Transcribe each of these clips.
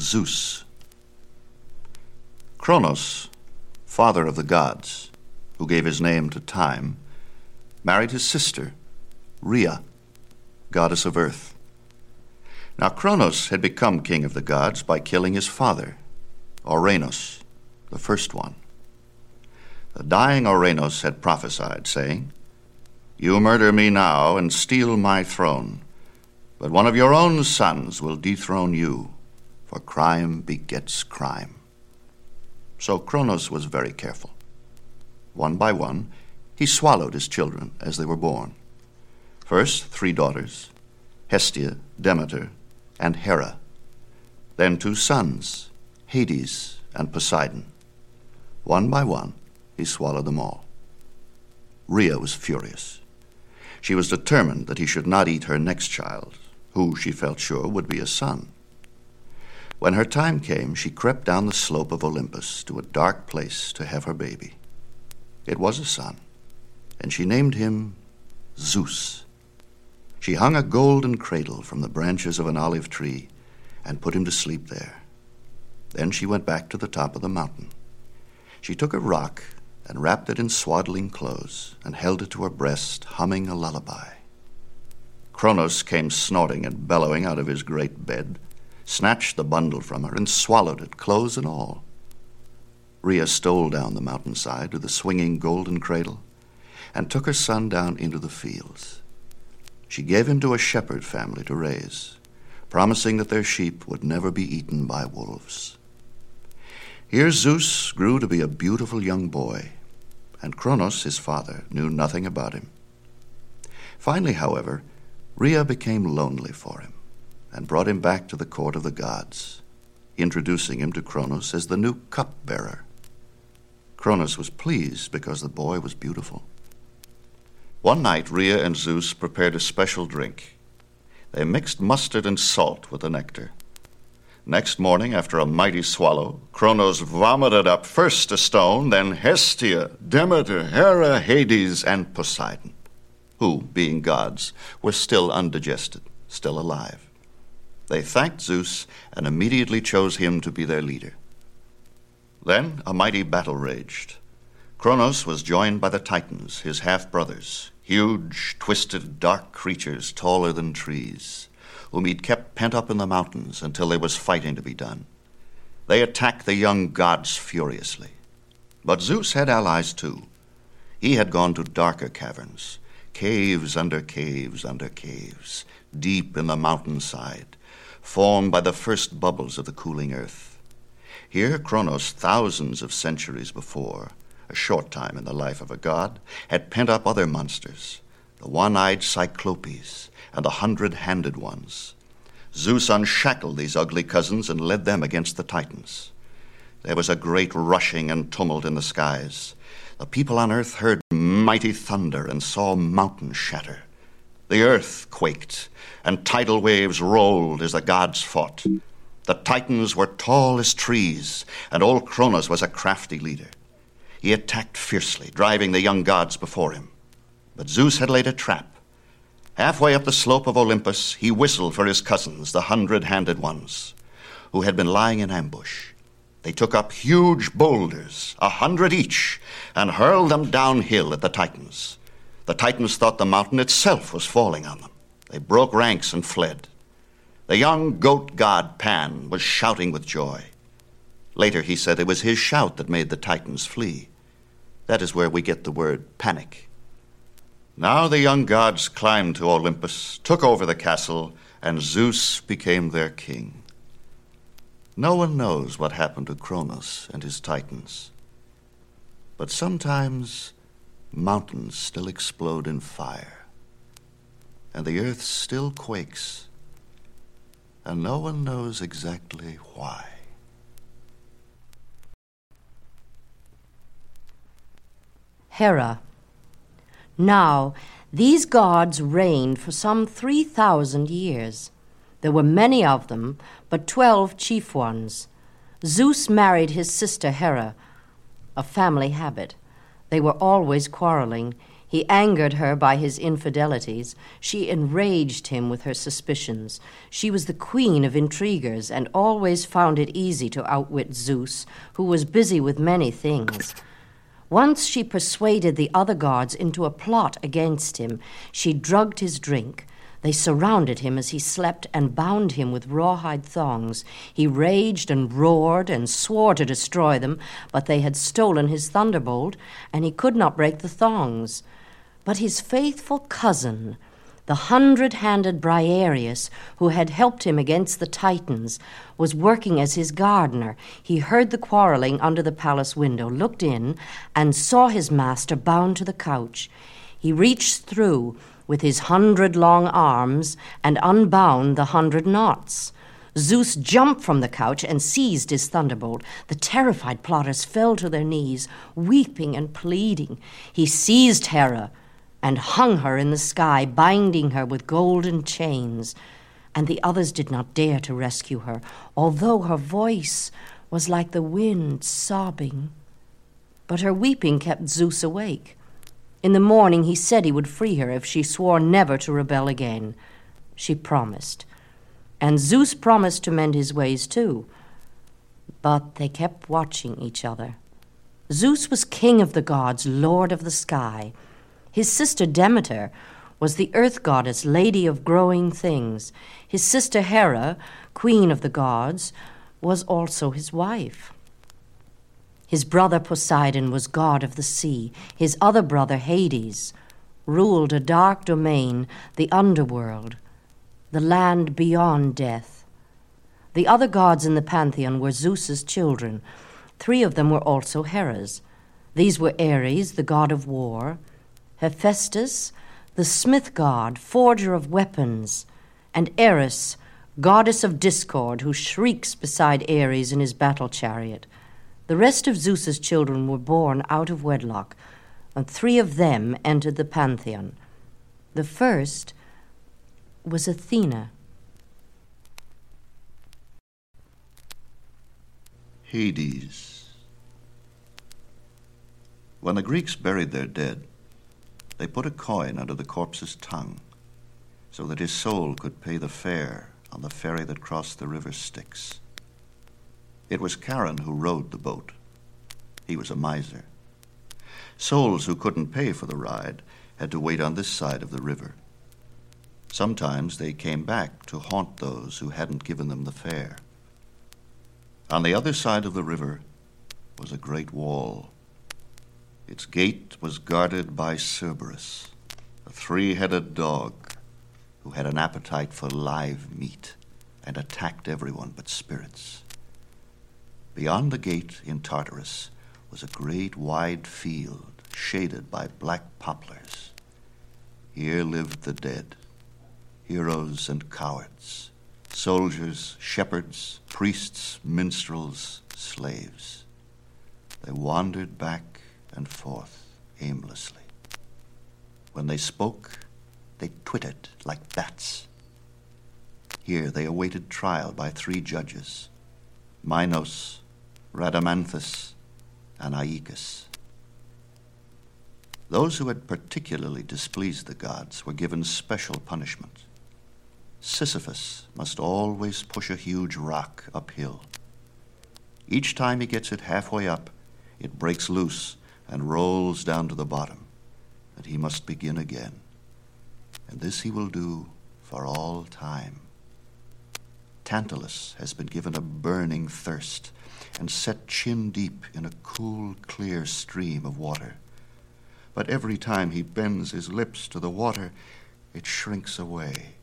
Zeus. Kronos, father of the gods, who gave his name to time, married his sister, Rhea, goddess of earth. Now Kronos had become king of the gods by killing his father, Ouranos, the first one. The dying Ouranos had prophesied, saying, You murder me now and steal my throne, but one of your own sons will dethrone you, for crime begets crime. So Kronos was very careful. One by one, he swallowed his children as they were born. First, three daughters Hestia, Demeter, and Hera. Then two sons, Hades and Poseidon. One by one, he swallowed them all. Rhea was furious. She was determined that he should not eat her next child, who she felt sure would be a son. When her time came, she crept down the slope of Olympus to a dark place to have her baby. It was a son, and she named him Zeus. She hung a golden cradle from the branches of an olive tree and put him to sleep there. Then she went back to the top of the mountain. She took a rock and wrapped it in swaddling clothes and held it to her breast, humming a lullaby. Kronos came snorting and bellowing out of his great bed, snatched the bundle from her, and swallowed it, clothes and all. Rhea stole down the mountainside to the swinging golden cradle and took her son down into the fields. She gave him to a shepherd family to raise, promising that their sheep would never be eaten by wolves. Here Zeus grew to be a beautiful young boy, and Kronos, his father, knew nothing about him. Finally, however, Rhea became lonely for him and brought him back to the court of the gods, introducing him to Kronos as the new cupbearer. Kronos was pleased because the boy was beautiful. One night, Rhea and Zeus prepared a special drink. They mixed mustard and salt with the nectar. Next morning, after a mighty swallow, Kronos vomited up first a stone, then Hestia, Demeter, Hera, Hades, and Poseidon, who, being gods, were still undigested, still alive. They thanked Zeus and immediately chose him to be their leader. Then a mighty battle raged. Kronos was joined by the Titans, his half brothers, huge, twisted, dark creatures taller than trees, whom he'd kept pent up in the mountains until there was fighting to be done. They attacked the young gods furiously. But Zeus had allies too. He had gone to darker caverns, caves under caves under caves, deep in the mountainside, formed by the first bubbles of the cooling earth. Here Kronos, thousands of centuries before, a short time in the life of a god, had pent up other monsters, the one eyed Cyclopes and the hundred handed ones. Zeus unshackled these ugly cousins and led them against the Titans. There was a great rushing and tumult in the skies. The people on earth heard mighty thunder and saw mountains shatter. The earth quaked, and tidal waves rolled as the gods fought. The Titans were tall as trees, and old Kronos was a crafty leader. He attacked fiercely, driving the young gods before him. But Zeus had laid a trap. Halfway up the slope of Olympus, he whistled for his cousins, the hundred handed ones, who had been lying in ambush. They took up huge boulders, a hundred each, and hurled them downhill at the Titans. The Titans thought the mountain itself was falling on them. They broke ranks and fled. The young goat god Pan was shouting with joy. Later, he said it was his shout that made the Titans flee. That is where we get the word panic. Now the young gods climbed to Olympus, took over the castle, and Zeus became their king. No one knows what happened to Kronos and his Titans. But sometimes mountains still explode in fire, and the earth still quakes, and no one knows exactly why. Hera. Now, these gods reigned for some 3,000 years. There were many of them, but twelve chief ones. Zeus married his sister Hera, a family habit. They were always quarreling. He angered her by his infidelities. She enraged him with her suspicions. She was the queen of intriguers and always found it easy to outwit Zeus, who was busy with many things. Once she persuaded the other gods into a plot against him. She drugged his drink. They surrounded him as he slept and bound him with rawhide thongs. He raged and roared and swore to destroy them, but they had stolen his thunderbolt, and he could not break the thongs. But his faithful cousin, the hundred handed Briareus, who had helped him against the Titans, was working as his gardener. He heard the quarreling under the palace window, looked in, and saw his master bound to the couch. He reached through with his hundred long arms and unbound the hundred knots. Zeus jumped from the couch and seized his thunderbolt. The terrified plotters fell to their knees, weeping and pleading. He seized Hera and hung her in the sky, binding her with golden chains. And the others did not dare to rescue her, although her voice was like the wind sobbing. But her weeping kept Zeus awake. In the morning he said he would free her if she swore never to rebel again. She promised. And Zeus promised to mend his ways too. But they kept watching each other. Zeus was king of the gods, lord of the sky. His sister Demeter was the earth goddess, lady of growing things. His sister Hera, queen of the gods, was also his wife. His brother Poseidon was god of the sea. His other brother, Hades, ruled a dark domain, the underworld, the land beyond death. The other gods in the pantheon were Zeus's children. Three of them were also Hera's. These were Ares, the god of war, Hephaestus, the smith god, forger of weapons, and Eris, goddess of discord, who shrieks beside Ares in his battle chariot. The rest of Zeus's children were born out of wedlock, and three of them entered the pantheon. The first was Athena. Hades. When the Greeks buried their dead, they put a coin under the corpse's tongue so that his soul could pay the fare on the ferry that crossed the river Styx. It was Charon who rowed the boat. He was a miser. Souls who couldn't pay for the ride had to wait on this side of the river. Sometimes they came back to haunt those who hadn't given them the fare. On the other side of the river was a great wall its gate was guarded by Cerberus, a three headed dog who had an appetite for live meat and attacked everyone but spirits. Beyond the gate in Tartarus was a great wide field shaded by black poplars. Here lived the dead, heroes and cowards, soldiers, shepherds, priests, minstrels, slaves. They wandered back and forth aimlessly. When they spoke, they twittered like bats. Here they awaited trial by three judges Minos, Rhadamanthus, and Aeacus. Those who had particularly displeased the gods were given special punishment. Sisyphus must always push a huge rock uphill. Each time he gets it halfway up, it breaks loose and rolls down to the bottom, and he must begin again. And this he will do for all time. Tantalus has been given a burning thirst and set chin deep in a cool, clear stream of water. But every time he bends his lips to the water, it shrinks away,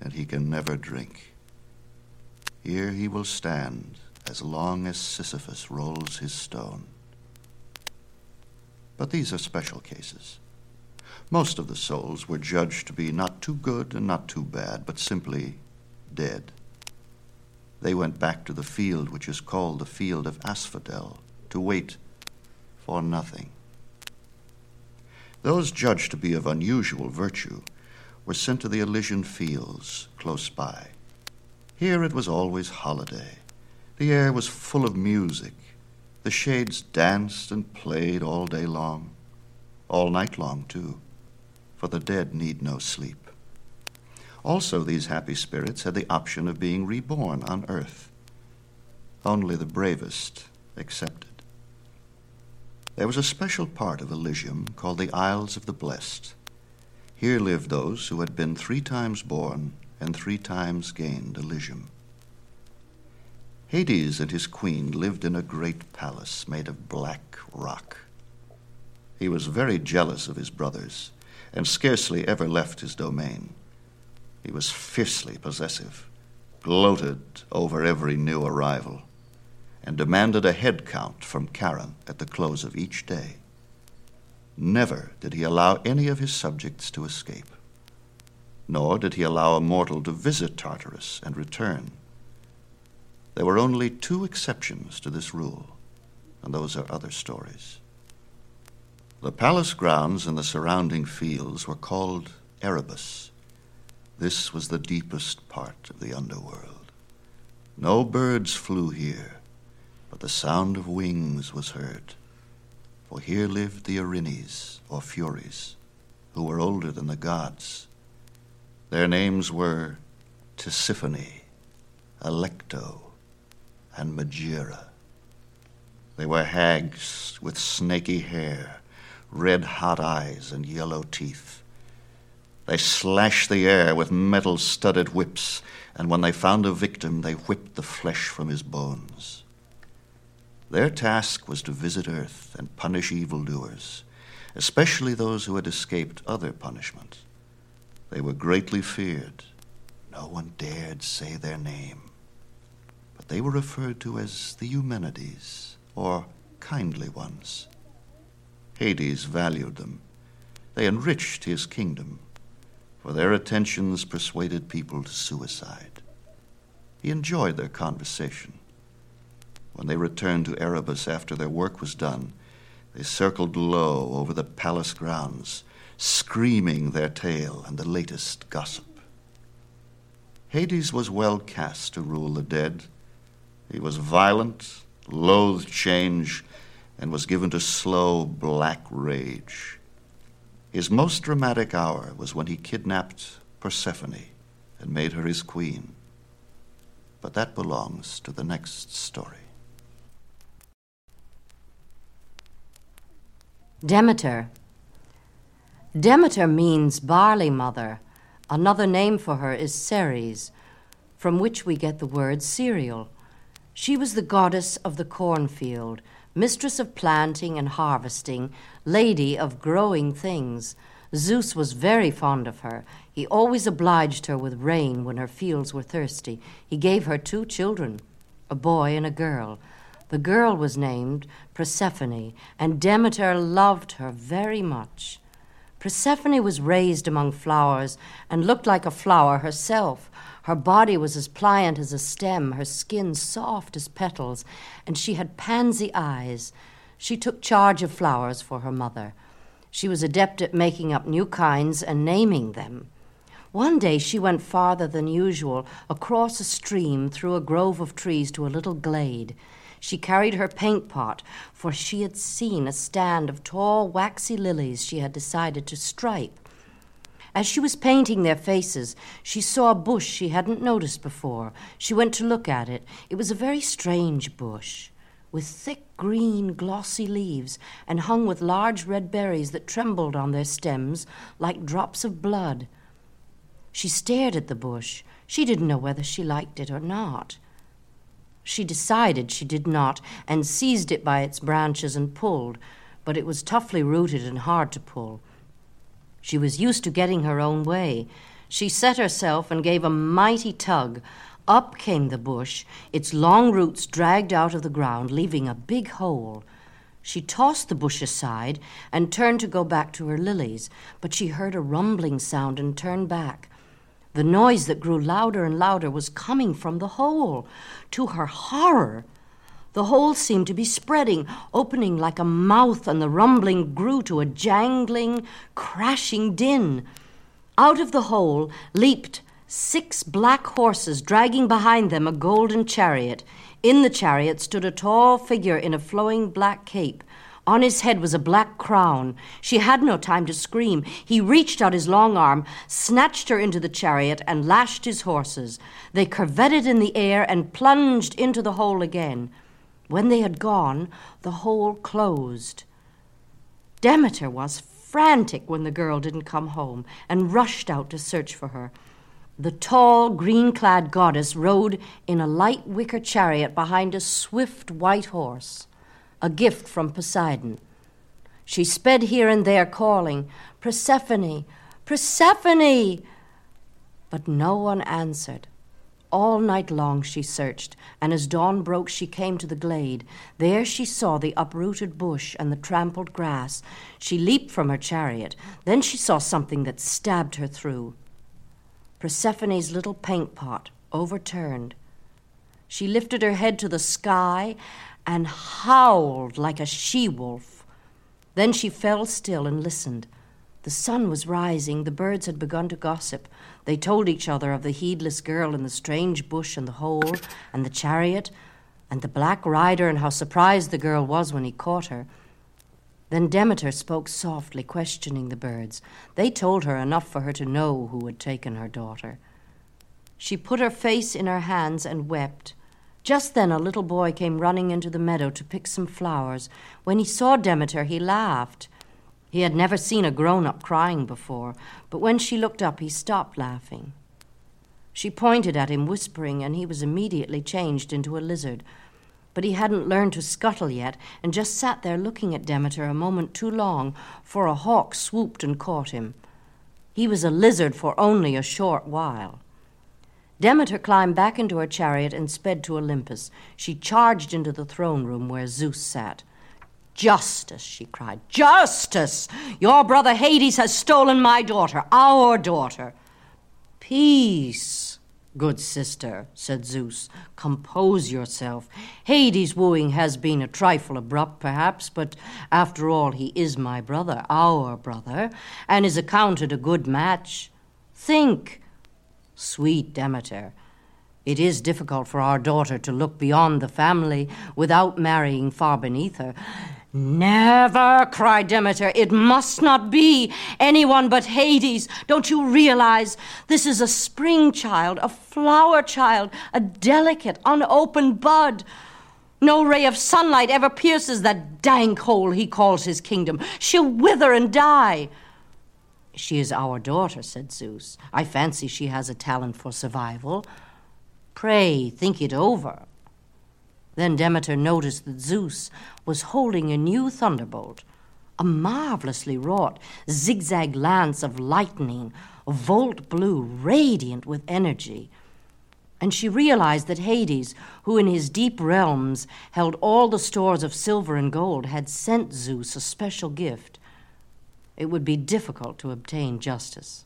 and he can never drink. Here he will stand as long as Sisyphus rolls his stone. But these are special cases. Most of the souls were judged to be not too good and not too bad, but simply dead. They went back to the field which is called the field of asphodel to wait for nothing. Those judged to be of unusual virtue were sent to the Elysian fields close by. Here it was always holiday. The air was full of music the shades danced and played all day long. all night long, too, for the dead need no sleep. Also, these happy spirits had the option of being reborn on earth. Only the bravest accepted. There was a special part of Elysium called the Isles of the Blessed. Here lived those who had been three times born and three times gained Elysium. Hades and his queen lived in a great palace made of black rock. He was very jealous of his brothers and scarcely ever left his domain. He was fiercely possessive, gloated over every new arrival, and demanded a head count from Charon at the close of each day. Never did he allow any of his subjects to escape, nor did he allow a mortal to visit Tartarus and return. There were only two exceptions to this rule, and those are other stories. The palace grounds and the surrounding fields were called Erebus. This was the deepest part of the underworld. No birds flew here, but the sound of wings was heard for here lived the Erinyes, or Furies, who were older than the gods. Their names were Tisiphone, Alecto, and Megaera. They were hags with snaky hair, red hot eyes, and yellow teeth. They slashed the air with metal studded whips, and when they found a victim, they whipped the flesh from his bones. Their task was to visit earth and punish evildoers, especially those who had escaped other punishment. They were greatly feared. No one dared say their name. But they were referred to as the Eumenides, or kindly ones. Hades valued them. They enriched his kingdom, for their attentions persuaded people to suicide. He enjoyed their conversation when they returned to Erebus after their work was done, they circled low over the palace grounds, screaming their tale and the latest gossip. Hades was well cast to rule the dead. He was violent, loathed change, and was given to slow, black rage. His most dramatic hour was when he kidnapped Persephone and made her his queen. But that belongs to the next story. Demeter. Demeter means barley mother. Another name for her is Ceres, from which we get the word cereal. She was the goddess of the cornfield, mistress of planting and harvesting, lady of growing things. Zeus was very fond of her. He always obliged her with rain when her fields were thirsty. He gave her two children, a boy and a girl. The girl was named Persephone, and Demeter loved her very much. Persephone was raised among flowers and looked like a flower herself. Her body was as pliant as a stem, her skin soft as petals, and she had pansy eyes. She took charge of flowers for her mother. She was adept at making up new kinds and naming them. One day she went farther than usual, across a stream, through a grove of trees to a little glade. She carried her paint pot, for she had seen a stand of tall, waxy lilies she had decided to stripe. As she was painting their faces, she saw a bush she hadn't noticed before. She went to look at it. It was a very strange bush, with thick green, glossy leaves, and hung with large red berries that trembled on their stems like drops of blood. She stared at the bush. She didn't know whether she liked it or not. She decided she did not, and seized it by its branches and pulled, but it was toughly rooted and hard to pull. She was used to getting her own way. She set herself and gave a mighty tug. Up came the bush, its long roots dragged out of the ground, leaving a big hole. She tossed the bush aside and turned to go back to her lilies, but she heard a rumbling sound and turned back. The noise that grew louder and louder was coming from the hole. To her horror, the hole seemed to be spreading, opening like a mouth, and the rumbling grew to a jangling, crashing din. Out of the hole leaped six black horses, dragging behind them a golden chariot. In the chariot stood a tall figure in a flowing black cape. On his head was a black crown. She had no time to scream. He reached out his long arm, snatched her into the chariot, and lashed his horses. They curvetted in the air and plunged into the hole again. When they had gone, the hole closed. Demeter was frantic when the girl didn't come home and rushed out to search for her. The tall, green clad goddess rode in a light wicker chariot behind a swift white horse a gift from Poseidon. She sped here and there, calling, Persephone, Persephone! But no one answered. All night long she searched, and as dawn broke, she came to the glade. There she saw the uprooted bush and the trampled grass. She leaped from her chariot. Then she saw something that stabbed her through. Persephone's little paint pot overturned. She lifted her head to the sky and howled like a she wolf. Then she fell still and listened. The sun was rising, the birds had begun to gossip. They told each other of the heedless girl and the strange bush and the hole, and the chariot, and the black rider, and how surprised the girl was when he caught her. Then Demeter spoke softly, questioning the birds. They told her enough for her to know who had taken her daughter. She put her face in her hands and wept. Just then a little boy came running into the meadow to pick some flowers. When he saw Demeter, he laughed. He had never seen a grown up crying before, but when she looked up, he stopped laughing. She pointed at him, whispering, and he was immediately changed into a lizard. But he hadn't learned to scuttle yet, and just sat there looking at Demeter a moment too long, for a hawk swooped and caught him. He was a lizard for only a short while. Demeter climbed back into her chariot and sped to Olympus. She charged into the throne room where Zeus sat. Justice, she cried. Justice! Your brother Hades has stolen my daughter, our daughter. Peace, good sister, said Zeus. Compose yourself. Hades' wooing has been a trifle abrupt, perhaps, but after all, he is my brother, our brother, and is accounted a good match. Think. Sweet Demeter, it is difficult for our daughter to look beyond the family without marrying far beneath her. Never, cried Demeter. It must not be anyone but Hades. Don't you realize this is a spring child, a flower child, a delicate, unopened bud? No ray of sunlight ever pierces that dank hole he calls his kingdom. She'll wither and die. She is our daughter, said Zeus. I fancy she has a talent for survival. Pray think it over. Then Demeter noticed that Zeus was holding a new thunderbolt, a marvelously wrought zigzag lance of lightning, volt blue, radiant with energy. And she realized that Hades, who in his deep realms held all the stores of silver and gold, had sent Zeus a special gift it would be difficult to obtain justice.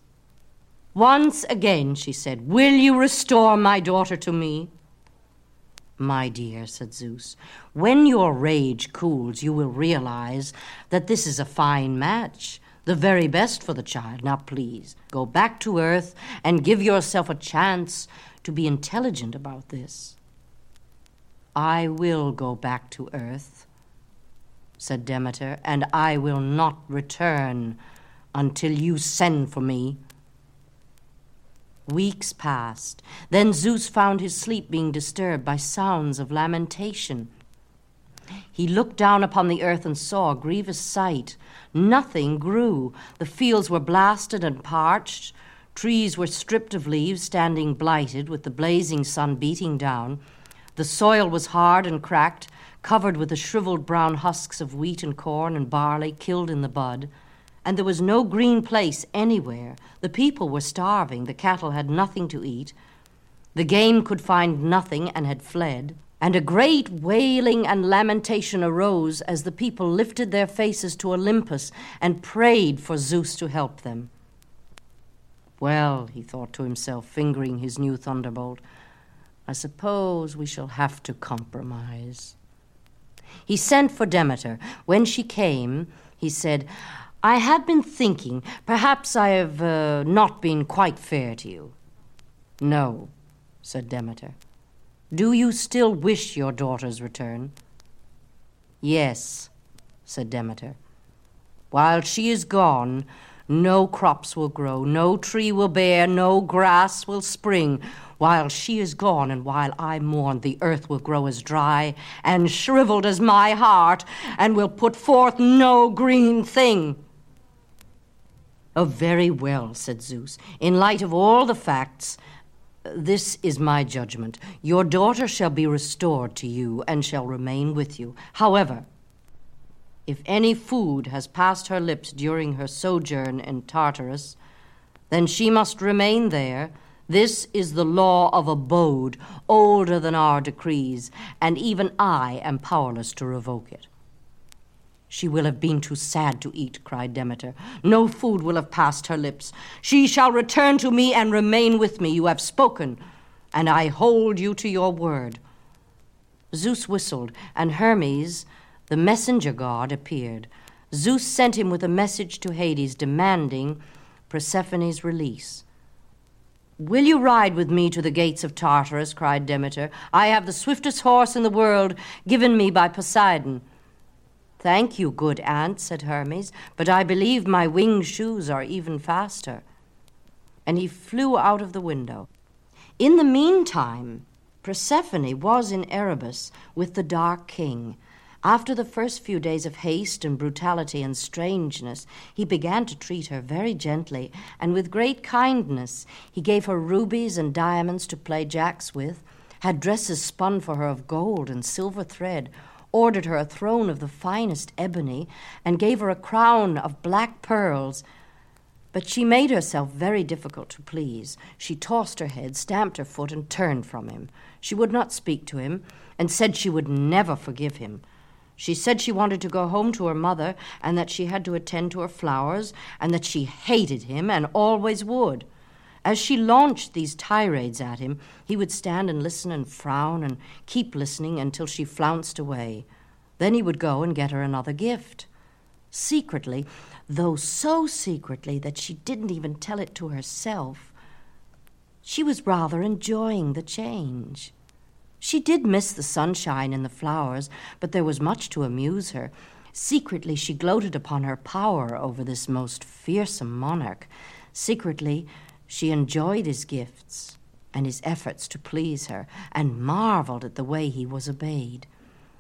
Once again, she said, will you restore my daughter to me? My dear, said Zeus, when your rage cools, you will realize that this is a fine match, the very best for the child. Now, please, go back to earth and give yourself a chance to be intelligent about this. I will go back to earth, said Demeter, and I will not return until you send for me. Weeks passed. Then Zeus found his sleep being disturbed by sounds of lamentation. He looked down upon the earth and saw a grievous sight. Nothing grew. The fields were blasted and parched. Trees were stripped of leaves, standing blighted, with the blazing sun beating down. The soil was hard and cracked, covered with the shriveled brown husks of wheat and corn and barley killed in the bud, and there was no green place anywhere. The people were starving, the cattle had nothing to eat, the game could find nothing and had fled. And a great wailing and lamentation arose as the people lifted their faces to Olympus and prayed for Zeus to help them. Well, he thought to himself, fingering his new thunderbolt, I suppose we shall have to compromise. He sent for Demeter. When she came, he said, I have been thinking, perhaps I have uh, not been quite fair to you. No, said Demeter. Do you still wish your daughter's return? Yes, said Demeter. While she is gone, no crops will grow, no tree will bear, no grass will spring. While she is gone, and while I mourn, the earth will grow as dry and shriveled as my heart, and will put forth no green thing. Oh, very well, said Zeus. In light of all the facts, this is my judgment. Your daughter shall be restored to you and shall remain with you. However, if any food has passed her lips during her sojourn in Tartarus, then she must remain there. This is the law of abode, older than our decrees, and even I am powerless to revoke it. She will have been too sad to eat, cried Demeter. No food will have passed her lips. She shall return to me and remain with me. You have spoken, and I hold you to your word. Zeus whistled, and Hermes, the messenger god, appeared. Zeus sent him with a message to Hades demanding Persephone's release. Will you ride with me to the gates of Tartarus? cried Demeter. I have the swiftest horse in the world, given me by Poseidon. Thank you, good aunt, said Hermes, but I believe my winged shoes are even faster. And he flew out of the window. In the meantime, Persephone was in Erebus with the Dark King. After the first few days of haste and brutality and strangeness, he began to treat her very gently and with great kindness. He gave her rubies and diamonds to play jacks with, had dresses spun for her of gold and silver thread, ordered her a throne of the finest ebony, and gave her a crown of black pearls. But she made herself very difficult to please. She tossed her head, stamped her foot, and turned from him. She would not speak to him, and said she would never forgive him. She said she wanted to go home to her mother, and that she had to attend to her flowers, and that she hated him and always would. As she launched these tirades at him, he would stand and listen and frown and keep listening until she flounced away. Then he would go and get her another gift. Secretly, though so secretly that she didn't even tell it to herself, she was rather enjoying the change. She did miss the sunshine and the flowers, but there was much to amuse her. Secretly, she gloated upon her power over this most fearsome monarch. Secretly, she enjoyed his gifts and his efforts to please her, and marveled at the way he was obeyed.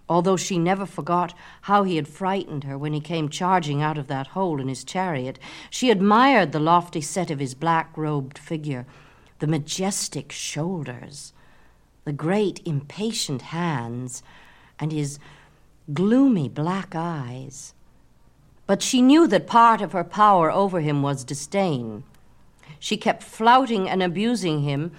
Although she never forgot how he had frightened her when he came charging out of that hole in his chariot, she admired the lofty set of his black robed figure, the majestic shoulders, the great impatient hands, and his gloomy black eyes. But she knew that part of her power over him was disdain. She kept flouting and abusing him,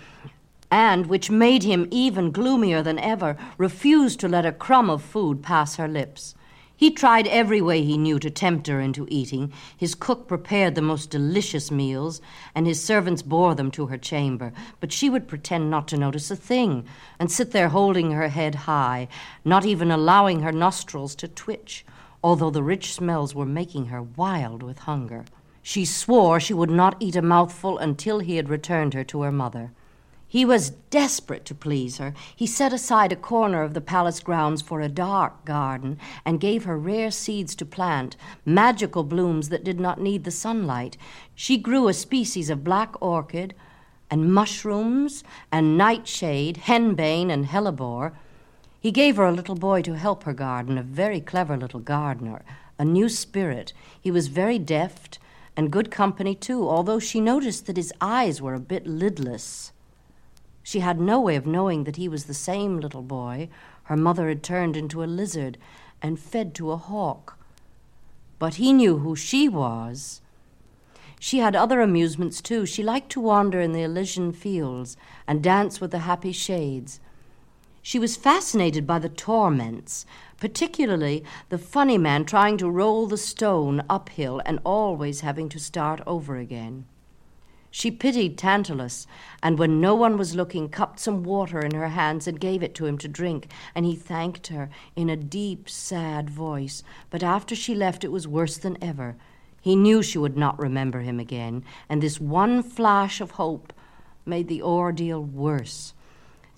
and, which made him even gloomier than ever, refused to let a crumb of food pass her lips. He tried every way he knew to tempt her into eating. His cook prepared the most delicious meals, and his servants bore them to her chamber. But she would pretend not to notice a thing, and sit there holding her head high, not even allowing her nostrils to twitch, although the rich smells were making her wild with hunger. She swore she would not eat a mouthful until he had returned her to her mother. He was desperate to please her. He set aside a corner of the palace grounds for a dark garden and gave her rare seeds to plant, magical blooms that did not need the sunlight. She grew a species of black orchid and mushrooms and nightshade, henbane and hellebore. He gave her a little boy to help her garden, a very clever little gardener, a new spirit. He was very deft and good company too, although she noticed that his eyes were a bit lidless. She had no way of knowing that he was the same little boy her mother had turned into a lizard and fed to a hawk. But he knew who she was. She had other amusements too. She liked to wander in the Elysian fields and dance with the happy shades. She was fascinated by the torments particularly the funny man trying to roll the stone uphill and always having to start over again. She pitied Tantalus, and when no one was looking, cupped some water in her hands and gave it to him to drink, and he thanked her in a deep, sad voice. But after she left, it was worse than ever. He knew she would not remember him again, and this one flash of hope made the ordeal worse.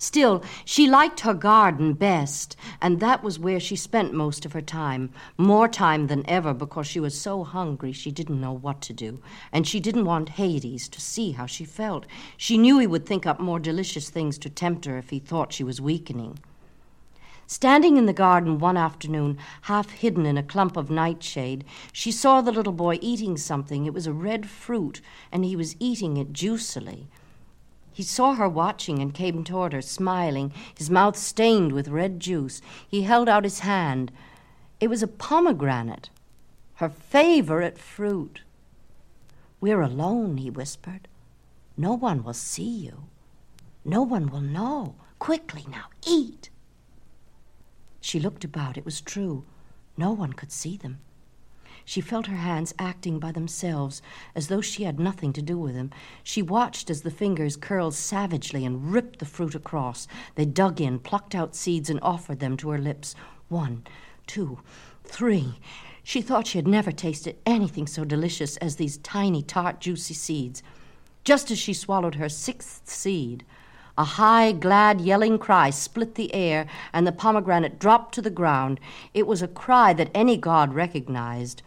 Still, she liked her garden best, and that was where she spent most of her time, more time than ever because she was so hungry she didn't know what to do, and she didn't want Hades to see how she felt. She knew he would think up more delicious things to tempt her if he thought she was weakening. Standing in the garden one afternoon, half hidden in a clump of nightshade, she saw the little boy eating something. It was a red fruit, and he was eating it juicily. He saw her watching and came toward her, smiling, his mouth stained with red juice. He held out his hand. It was a pomegranate, her favorite fruit. We're alone, he whispered. No one will see you. No one will know. Quickly now, eat. She looked about. It was true. No one could see them. She felt her hands acting by themselves, as though she had nothing to do with them. She watched as the fingers curled savagely and ripped the fruit across. They dug in, plucked out seeds, and offered them to her lips. One, two, three. She thought she had never tasted anything so delicious as these tiny, tart, juicy seeds. Just as she swallowed her sixth seed, a high, glad, yelling cry split the air, and the pomegranate dropped to the ground. It was a cry that any god recognized.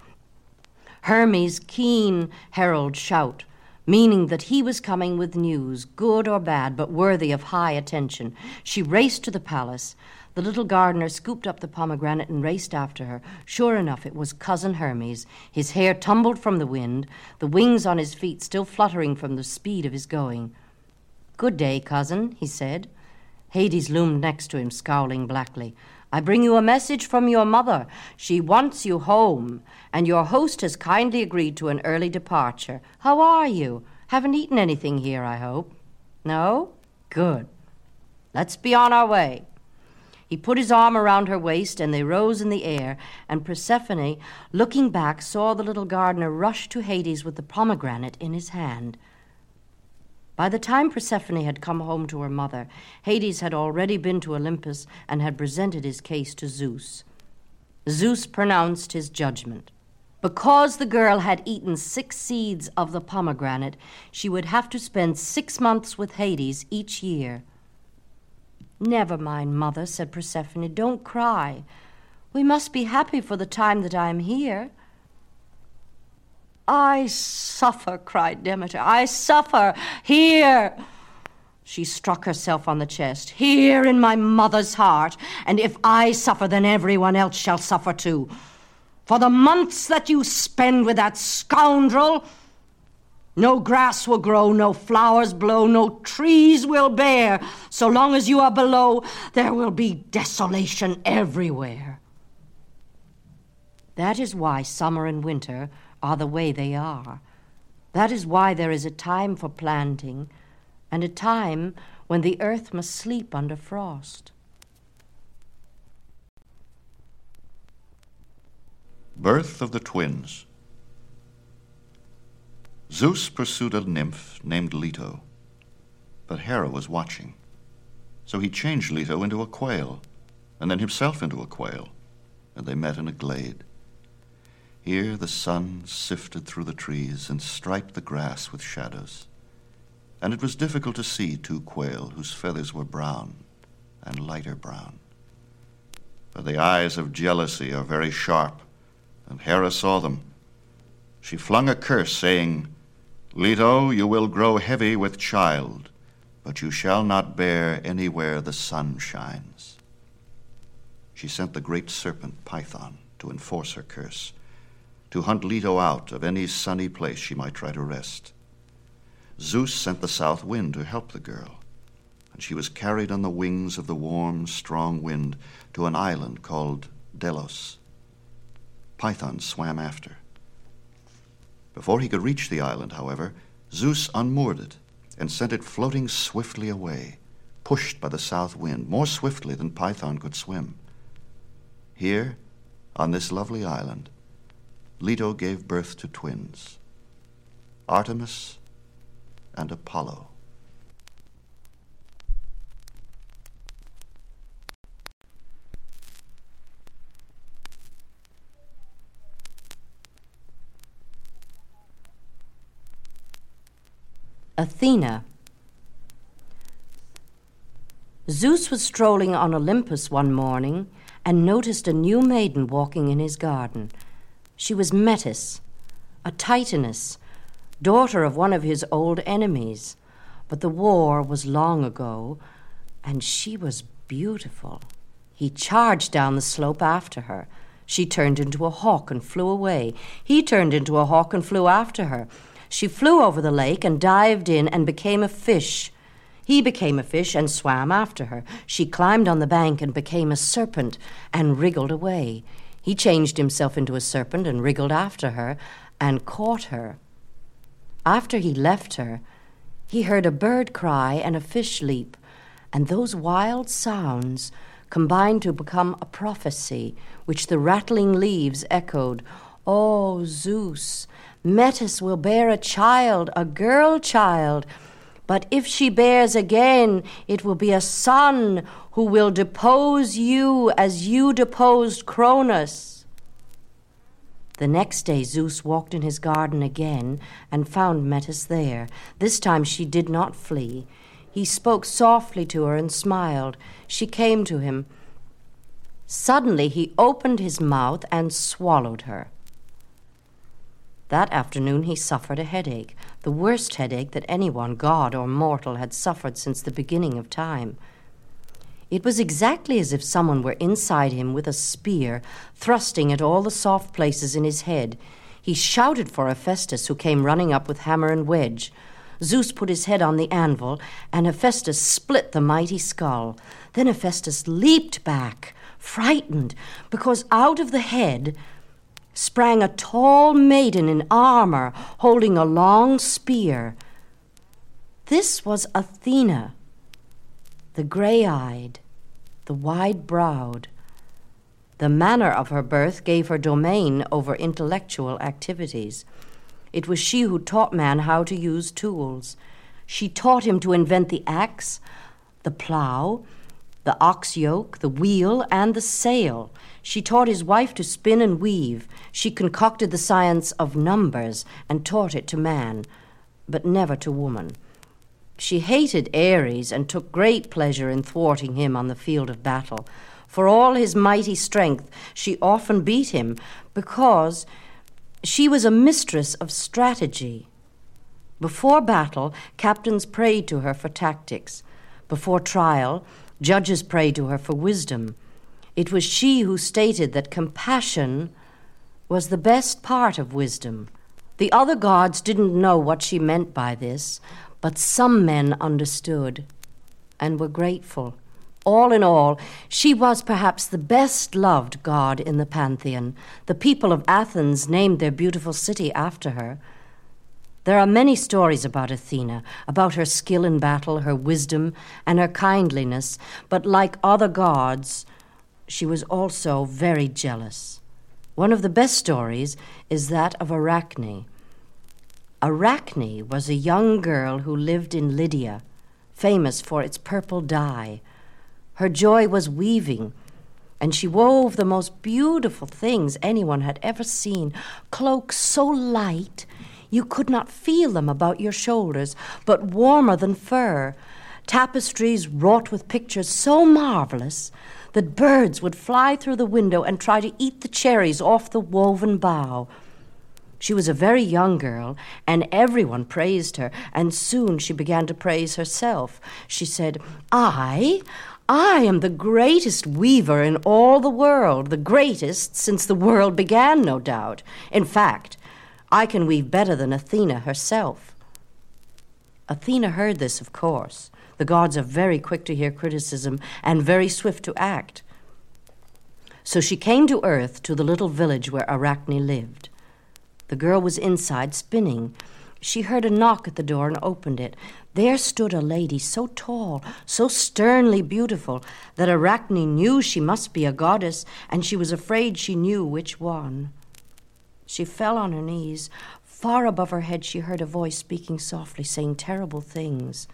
Hermes' keen herald shout, meaning that he was coming with news, good or bad, but worthy of high attention. She raced to the palace. The little gardener scooped up the pomegranate and raced after her. Sure enough, it was Cousin Hermes. His hair tumbled from the wind, the wings on his feet still fluttering from the speed of his going. Good day, cousin, he said. Hades loomed next to him, scowling blackly. I bring you a message from your mother. She wants you home, and your host has kindly agreed to an early departure. How are you? Haven't eaten anything here, I hope. No? Good. Let's be on our way. He put his arm around her waist, and they rose in the air, and Persephone, looking back, saw the little gardener rush to Hades with the pomegranate in his hand. By the time Persephone had come home to her mother, Hades had already been to Olympus and had presented his case to Zeus. Zeus pronounced his judgment. Because the girl had eaten six seeds of the pomegranate, she would have to spend six months with Hades each year. Never mind, mother, said Persephone. Don't cry. We must be happy for the time that I am here. I suffer, cried Demeter. I suffer here. She struck herself on the chest. Here in my mother's heart. And if I suffer, then everyone else shall suffer too. For the months that you spend with that scoundrel, no grass will grow, no flowers blow, no trees will bear. So long as you are below, there will be desolation everywhere. That is why summer and winter are the way they are. That is why there is a time for planting and a time when the earth must sleep under frost. Birth of the Twins Zeus pursued a nymph named Leto, but Hera was watching. So he changed Leto into a quail, and then himself into a quail, and they met in a glade. Here the sun sifted through the trees and striped the grass with shadows, and it was difficult to see two quail whose feathers were brown and lighter brown. But the eyes of jealousy are very sharp, and Hera saw them. She flung a curse, saying, Leto, you will grow heavy with child, but you shall not bear anywhere the sun shines. She sent the great serpent Python to enforce her curse to hunt Leto out of any sunny place she might try to rest. Zeus sent the south wind to help the girl, and she was carried on the wings of the warm, strong wind to an island called Delos. Python swam after. Before he could reach the island, however, Zeus unmoored it and sent it floating swiftly away, pushed by the south wind, more swiftly than Python could swim. Here, on this lovely island, Leto gave birth to twins, Artemis and Apollo. Athena. Zeus was strolling on Olympus one morning and noticed a new maiden walking in his garden. She was Metis, a Titaness, daughter of one of his old enemies. But the war was long ago, and she was beautiful. He charged down the slope after her. She turned into a hawk and flew away. He turned into a hawk and flew after her. She flew over the lake and dived in and became a fish. He became a fish and swam after her. She climbed on the bank and became a serpent and wriggled away. He changed himself into a serpent and wriggled after her and caught her. After he left her, he heard a bird cry and a fish leap, and those wild sounds combined to become a prophecy which the rattling leaves echoed. Oh, Zeus, Metis will bear a child, a girl child. But if she bears again, it will be a son who will depose you as you deposed Cronus. The next day Zeus walked in his garden again and found Metis there. This time she did not flee. He spoke softly to her and smiled. She came to him. Suddenly he opened his mouth and swallowed her. That afternoon he suffered a headache, the worst headache that anyone, god or mortal, had suffered since the beginning of time. It was exactly as if someone were inside him with a spear, thrusting at all the soft places in his head. He shouted for Hephaestus, who came running up with hammer and wedge. Zeus put his head on the anvil, and Hephaestus split the mighty skull. Then Hephaestus leaped back, frightened, because out of the head sprang a tall maiden in armor holding a long spear. This was Athena, the gray eyed, the wide browed. The manner of her birth gave her domain over intellectual activities. It was she who taught man how to use tools. She taught him to invent the axe, the plow, the ox yoke, the wheel, and the sail. She taught his wife to spin and weave. She concocted the science of numbers and taught it to man, but never to woman. She hated Ares and took great pleasure in thwarting him on the field of battle. For all his mighty strength, she often beat him because she was a mistress of strategy. Before battle, captains prayed to her for tactics. Before trial, judges prayed to her for wisdom. It was she who stated that compassion was the best part of wisdom. The other gods didn't know what she meant by this, but some men understood and were grateful. All in all, she was perhaps the best loved god in the pantheon. The people of Athens named their beautiful city after her. There are many stories about Athena, about her skill in battle, her wisdom, and her kindliness, but like other gods, she was also very jealous. One of the best stories is that of Arachne. Arachne was a young girl who lived in Lydia, famous for its purple dye. Her joy was weaving, and she wove the most beautiful things anyone had ever seen cloaks so light you could not feel them about your shoulders, but warmer than fur, tapestries wrought with pictures so marvelous that birds would fly through the window and try to eat the cherries off the woven bough. She was a very young girl, and everyone praised her, and soon she began to praise herself. She said, I, I am the greatest weaver in all the world, the greatest since the world began, no doubt. In fact, I can weave better than Athena herself. Athena heard this, of course. The gods are very quick to hear criticism and very swift to act. So she came to earth to the little village where Arachne lived. The girl was inside spinning. She heard a knock at the door and opened it. There stood a lady so tall, so sternly beautiful, that Arachne knew she must be a goddess, and she was afraid she knew which one. She fell on her knees. Far above her head, she heard a voice speaking softly, saying terrible things.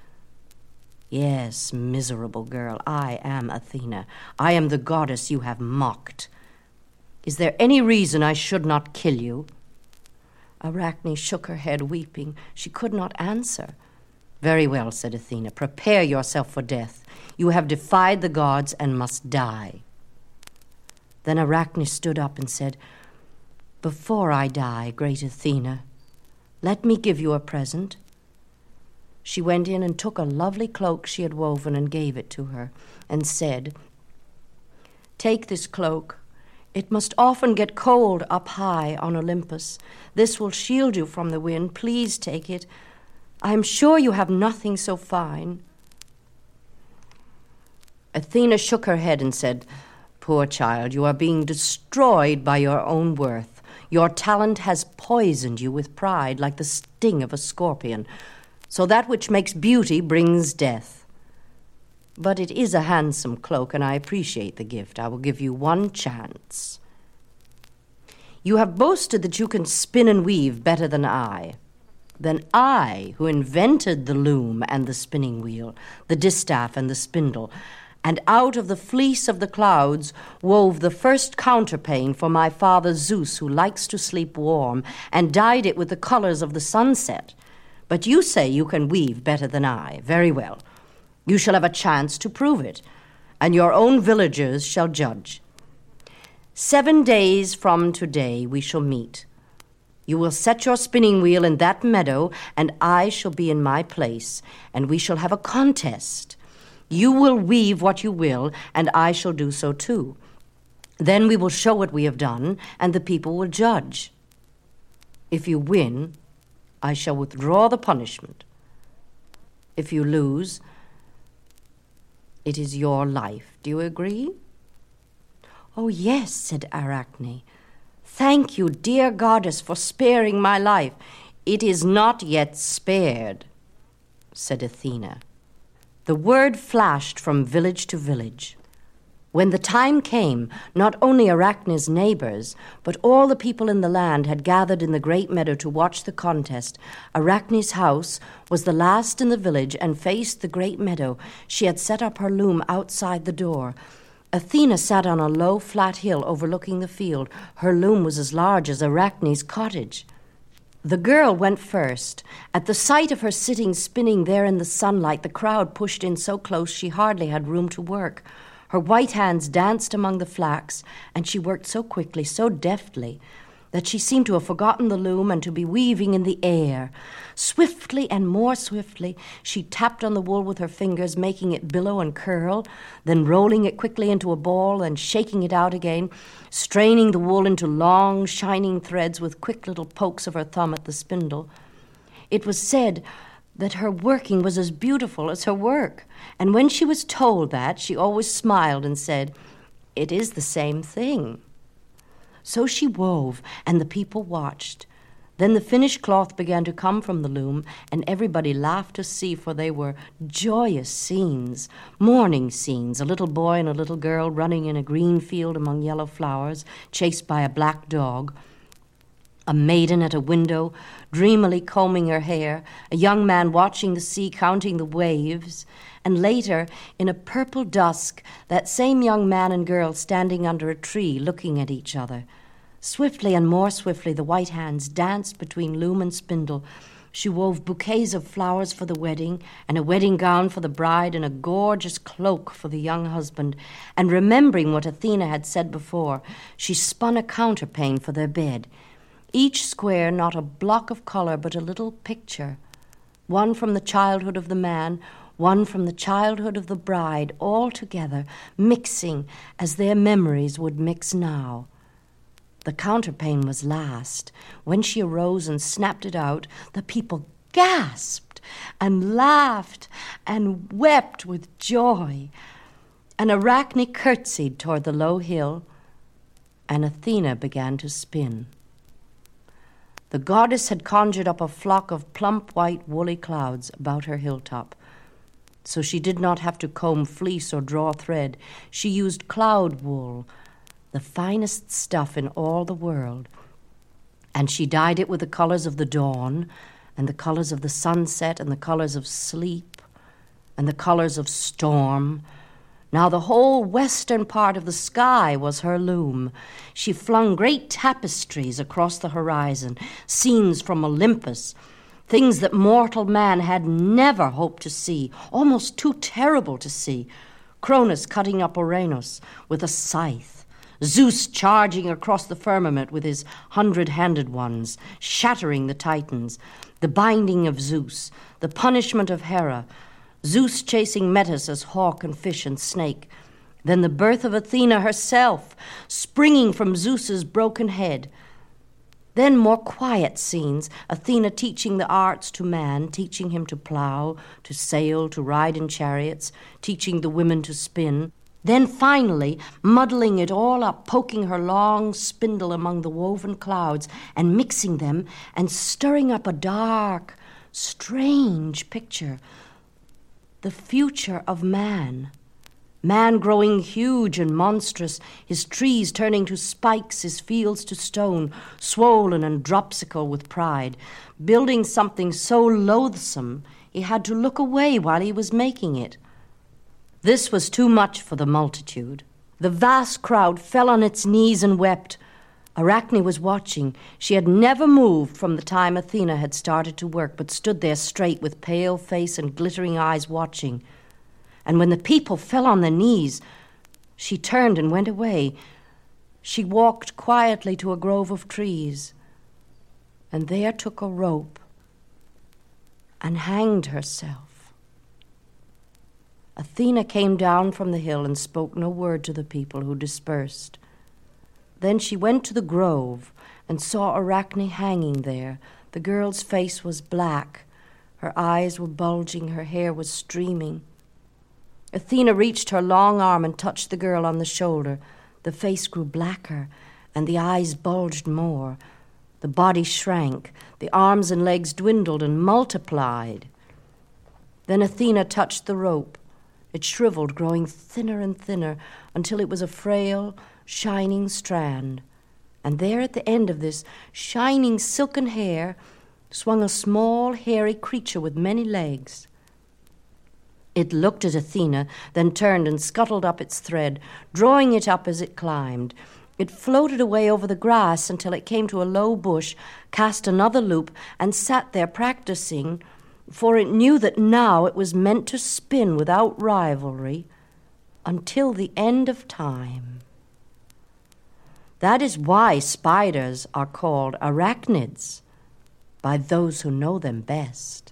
Yes, miserable girl, I am Athena. I am the goddess you have mocked. Is there any reason I should not kill you? Arachne shook her head, weeping. She could not answer. Very well, said Athena. Prepare yourself for death. You have defied the gods and must die. Then Arachne stood up and said, Before I die, great Athena, let me give you a present. She went in and took a lovely cloak she had woven and gave it to her, and said, Take this cloak. It must often get cold up high on Olympus. This will shield you from the wind. Please take it. I am sure you have nothing so fine. Athena shook her head and said, Poor child, you are being destroyed by your own worth. Your talent has poisoned you with pride like the sting of a scorpion. So that which makes beauty brings death. But it is a handsome cloak, and I appreciate the gift. I will give you one chance. You have boasted that you can spin and weave better than I. Than I, who invented the loom and the spinning wheel, the distaff and the spindle, and out of the fleece of the clouds wove the first counterpane for my father Zeus, who likes to sleep warm, and dyed it with the colors of the sunset. But you say you can weave better than I. Very well. You shall have a chance to prove it, and your own villagers shall judge. Seven days from today we shall meet. You will set your spinning wheel in that meadow, and I shall be in my place, and we shall have a contest. You will weave what you will, and I shall do so too. Then we will show what we have done, and the people will judge. If you win, I shall withdraw the punishment. If you lose, it is your life. Do you agree? Oh, yes, said Arachne. Thank you, dear goddess, for sparing my life. It is not yet spared, said Athena. The word flashed from village to village. When the time came, not only Arachne's neighbors, but all the people in the land had gathered in the great meadow to watch the contest. Arachne's house was the last in the village and faced the great meadow. She had set up her loom outside the door. Athena sat on a low, flat hill overlooking the field. Her loom was as large as Arachne's cottage. The girl went first. At the sight of her sitting spinning there in the sunlight, the crowd pushed in so close she hardly had room to work. Her white hands danced among the flax, and she worked so quickly, so deftly, that she seemed to have forgotten the loom and to be weaving in the air. Swiftly and more swiftly, she tapped on the wool with her fingers, making it billow and curl, then rolling it quickly into a ball and shaking it out again, straining the wool into long, shining threads with quick little pokes of her thumb at the spindle. It was said that her working was as beautiful as her work. And when she was told that, she always smiled and said, It is the same thing. So she wove, and the people watched. Then the finished cloth began to come from the loom, and everybody laughed to see, for they were joyous scenes, morning scenes a little boy and a little girl running in a green field among yellow flowers, chased by a black dog a maiden at a window, dreamily combing her hair, a young man watching the sea, counting the waves, and later, in a purple dusk, that same young man and girl standing under a tree looking at each other. Swiftly and more swiftly, the white hands danced between loom and spindle. She wove bouquets of flowers for the wedding, and a wedding gown for the bride, and a gorgeous cloak for the young husband. And remembering what Athena had said before, she spun a counterpane for their bed each square not a block of color but a little picture, one from the childhood of the man, one from the childhood of the bride, all together, mixing as their memories would mix now. The counterpane was last. When she arose and snapped it out, the people gasped and laughed and wept with joy. And Arachne curtsied toward the low hill, and Athena began to spin. The goddess had conjured up a flock of plump white woolly clouds about her hilltop. So she did not have to comb fleece or draw thread. She used cloud wool, the finest stuff in all the world. And she dyed it with the colors of the dawn, and the colors of the sunset, and the colors of sleep, and the colors of storm, now the whole western part of the sky was her loom. She flung great tapestries across the horizon, scenes from Olympus, things that mortal man had never hoped to see, almost too terrible to see. Cronus cutting up Uranus with a scythe, Zeus charging across the firmament with his hundred handed ones, shattering the Titans, the binding of Zeus, the punishment of Hera, Zeus chasing Metis as hawk and fish and snake, then the birth of Athena herself, springing from Zeus's broken head. Then more quiet scenes, Athena teaching the arts to man, teaching him to plow, to sail, to ride in chariots, teaching the women to spin. Then finally, muddling it all up, poking her long spindle among the woven clouds and mixing them and stirring up a dark, strange picture. The future of man. Man growing huge and monstrous, his trees turning to spikes, his fields to stone, swollen and dropsical with pride, building something so loathsome he had to look away while he was making it. This was too much for the multitude. The vast crowd fell on its knees and wept. Arachne was watching. She had never moved from the time Athena had started to work, but stood there straight with pale face and glittering eyes watching and when the people fell on their knees, she turned and went away. She walked quietly to a grove of trees, and there took a rope and hanged herself. Athena came down from the hill and spoke no word to the people who dispersed. Then she went to the grove and saw Arachne hanging there. The girl's face was black, her eyes were bulging, her hair was streaming. Athena reached her long arm and touched the girl on the shoulder. The face grew blacker, and the eyes bulged more. The body shrank, the arms and legs dwindled and multiplied. Then Athena touched the rope. It shriveled, growing thinner and thinner until it was a frail, shining strand. And there at the end of this shining silken hair swung a small, hairy creature with many legs. It looked at Athena, then turned and scuttled up its thread, drawing it up as it climbed. It floated away over the grass until it came to a low bush, cast another loop, and sat there practicing, for it knew that now it was meant to spin without rivalry until the end of time. That is why spiders are called arachnids by those who know them best.